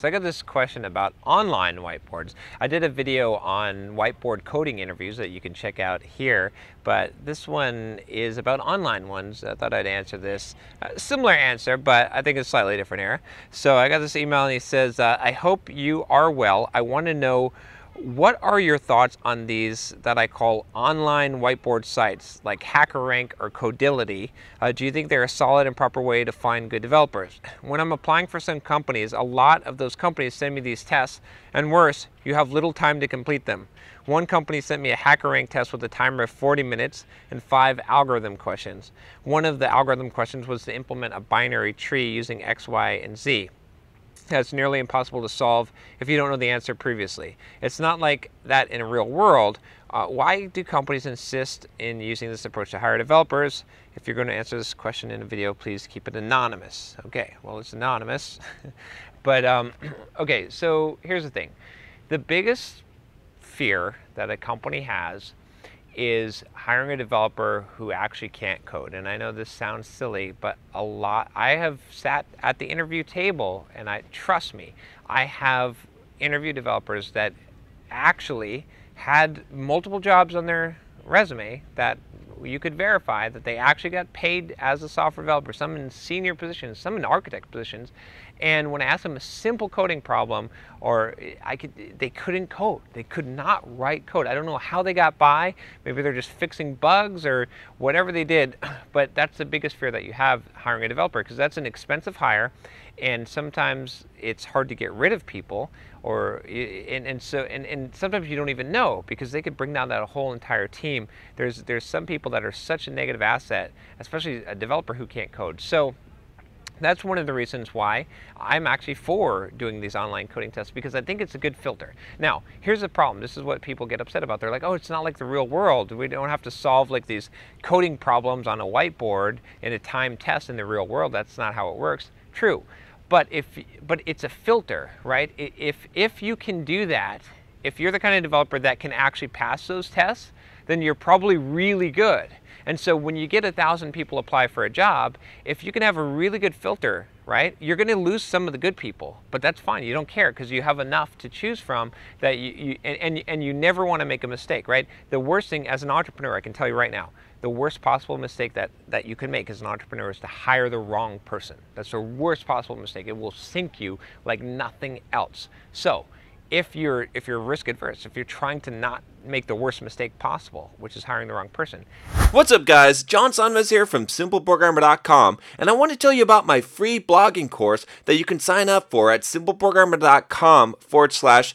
So I got this question about online whiteboards. I did a video on whiteboard coding interviews that you can check out here, but this one is about online ones. I thought I'd answer this. Uh, similar answer, but I think it's slightly different here. So I got this email and he says, uh, I hope you are well. I want to know what are your thoughts on these that I call online whiteboard sites like HackerRank or Codility? Uh, do you think they're a solid and proper way to find good developers? When I'm applying for some companies, a lot of those companies send me these tests, and worse, you have little time to complete them. One company sent me a HackerRank test with a timer of 40 minutes and five algorithm questions. One of the algorithm questions was to implement a binary tree using X, Y, and Z that's nearly impossible to solve if you don't know the answer previously. It's not like that in a real world. Uh, why do companies insist in using this approach to hire developers? If you're going to answer this question in a video, please keep it anonymous. Okay, well, it's anonymous. but, um, okay, so here's the thing. The biggest fear that a company has is hiring a developer who actually can't code. And I know this sounds silly, but a lot, I have sat at the interview table and I, trust me, I have interview developers that actually had multiple jobs on their resume that you could verify that they actually got paid as a software developer, some in senior positions, some in architect positions. And when I asked them a simple coding problem, or I could, they couldn't code. They could not write code. I don't know how they got by. Maybe they're just fixing bugs or whatever they did. But that's the biggest fear that you have hiring a developer because that's an expensive hire, and sometimes it's hard to get rid of people or and, and so and, and sometimes you don't even know because they could bring down that whole entire team there's there's some people that are such a negative asset especially a developer who can't code so that's one of the reasons why I'm actually for doing these online coding tests because I think it's a good filter. Now, here's the problem. This is what people get upset about. They're like, oh, it's not like the real world. We don't have to solve like these coding problems on a whiteboard in a time test in the real world. That's not how it works. True. But if but it's a filter, right? If if you can do that, if you're the kind of developer that can actually pass those tests, then you're probably really good. And so when you get a thousand people apply for a job, if you can have a really good filter, right, you're going to lose some of the good people, but that's fine. You don't care because you have enough to choose from that you, you and, and, and you never want to make a mistake, right? The worst thing as an entrepreneur, I can tell you right now, the worst possible mistake that, that you can make as an entrepreneur is to hire the wrong person. That's the worst possible mistake. It will sink you like nothing else. So if you're if you're risk adverse, if you're trying to not make the worst mistake possible, which is hiring the wrong person. What's up, guys? John Sonmez here from SimpleProgrammer.com, and I want to tell you about my free blogging course that you can sign up for at SimpleProgrammer.com forward slash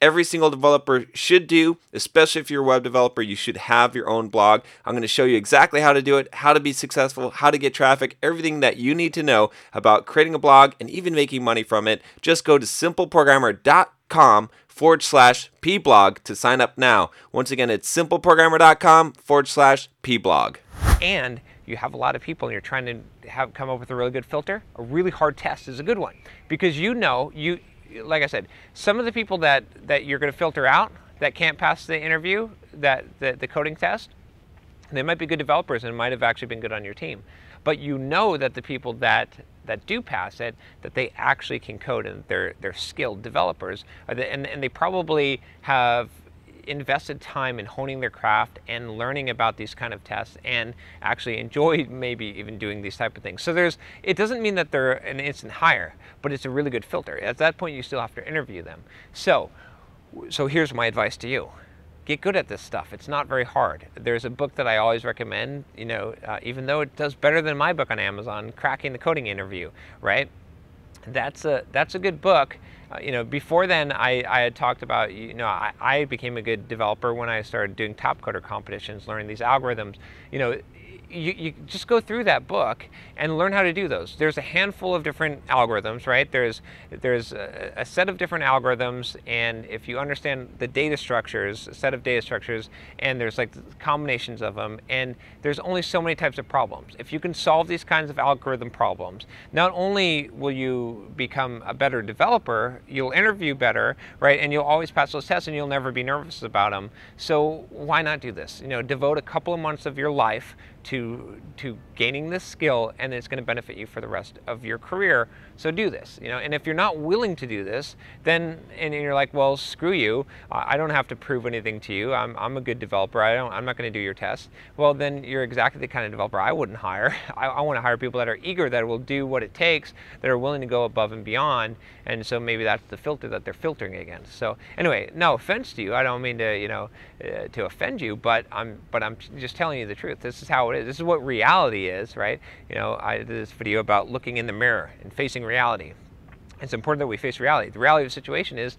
every single developer should do, especially if you're a web developer, you should have your own blog. I'm going to show you exactly how to do it, how to be successful, how to get traffic, everything that you need to know about creating a blog and even making money from it. Just go to simpleprogrammer.com forward slash pblog to sign up now. Once again, it's simpleprogrammer.com forward slash pblog. And you have a lot of people and you're trying to have come up with a really good filter, a really hard test is a good one because you know you like I said, some of the people that, that you're going to filter out that can't pass the interview, that the, the coding test, they might be good developers and might have actually been good on your team. But you know that the people that that do pass it, that they actually can code and they're they're skilled developers, and, and they probably have invested time in honing their craft and learning about these kind of tests and actually enjoy maybe even doing these type of things. So there's it doesn't mean that they're an instant hire, but it's a really good filter. At that point you still have to interview them. So so here's my advice to you. get good at this stuff. It's not very hard. There's a book that I always recommend, you know, uh, even though it does better than my book on Amazon, Cracking the Coding Interview, right? That's a that's a good book. Uh, you know, before then, I, I had talked about, you know, I, I became a good developer when I started doing TopCoder competitions, learning these algorithms. You know, you, you just go through that book and learn how to do those. There's a handful of different algorithms, right? There's there's a, a, set of different algorithms, and if you understand the data structures, a set of data structures, and there's like combinations of them, and there's only so many types of problems. If you can solve these kinds of algorithm problems, not only will you become a better developer, you'll interview better, right? And you'll always pass those tests, and you'll never be nervous about them. So why not do this? You know, devote a couple of months of your life to to gaining this skill and it's going to benefit you for the rest of your career. So do this you know? And if you're not willing to do this then and you're like well screw you. I don't have to prove anything to you. I'm, I'm a good developer. I don't i'm not going to do your test. Well then you're exactly the kind of developer i wouldn't hire. I, I want to hire people that are eager that will do what it takes that are willing to go above and beyond and so maybe that's the filter that they're filtering against. So anyway no offense to you. I don't mean to you know uh, to offend you but i'm but i'm just telling you the truth. This is how it is this is what reality is right? You know i did this video about looking in the mirror and facing reality. It's important that we face reality. The reality of the situation is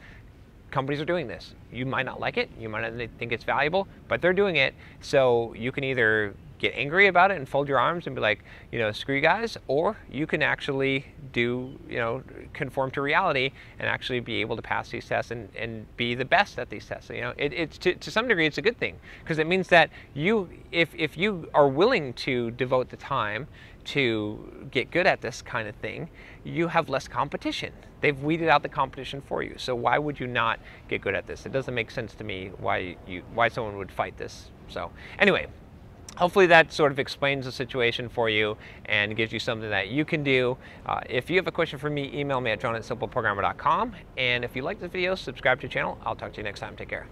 companies are doing this. You might not like it you might not think it's valuable but they're doing it. So you can either get angry about it and fold your arms and be like, you know, screw you guys, or you can actually do, you know, conform to reality and actually be able to pass these tests and, and be the best at these tests. You know, it, it's to, to some degree it's a good thing because it means that you, if, if you are willing to devote the time to get good at this kind of thing, you have less competition. They've weeded out the competition for you. So why would you not get good at this? It doesn't make sense to me why you why someone would fight this. So anyway, hopefully that sort of explains the situation for you and gives you something that you can do. Uh, if you have a question for me, email me at john at simpleprogrammer.com. And if you like this video, subscribe to the channel. I'll talk to you next time. Take care.